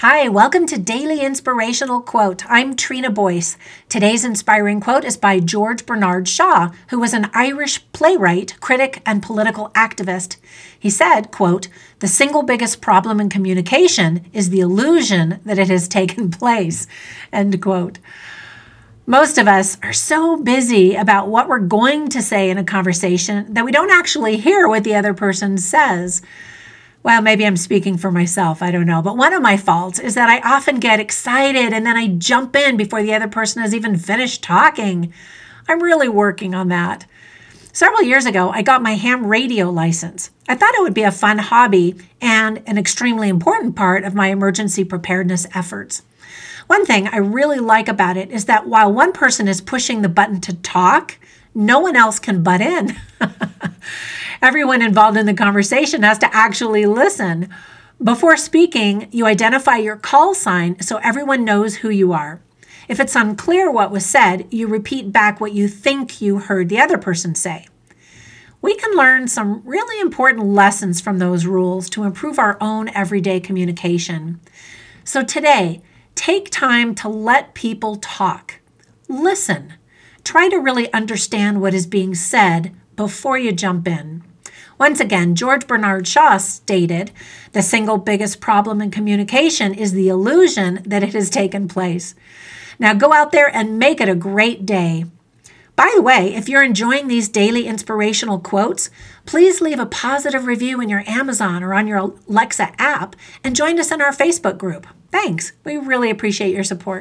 Hi, welcome to Daily Inspirational Quote. I'm Trina Boyce. Today's inspiring quote is by George Bernard Shaw, who was an Irish playwright, critic, and political activist. He said, quote, "The single biggest problem in communication is the illusion that it has taken place." End quote. Most of us are so busy about what we're going to say in a conversation that we don't actually hear what the other person says. Well, maybe I'm speaking for myself. I don't know. But one of my faults is that I often get excited and then I jump in before the other person has even finished talking. I'm really working on that. Several years ago, I got my ham radio license. I thought it would be a fun hobby and an extremely important part of my emergency preparedness efforts. One thing I really like about it is that while one person is pushing the button to talk, no one else can butt in. Everyone involved in the conversation has to actually listen. Before speaking, you identify your call sign so everyone knows who you are. If it's unclear what was said, you repeat back what you think you heard the other person say. We can learn some really important lessons from those rules to improve our own everyday communication. So today, take time to let people talk. Listen. Try to really understand what is being said before you jump in. Once again, George Bernard Shaw stated the single biggest problem in communication is the illusion that it has taken place. Now go out there and make it a great day. By the way, if you're enjoying these daily inspirational quotes, please leave a positive review in your Amazon or on your Alexa app and join us in our Facebook group. Thanks. We really appreciate your support.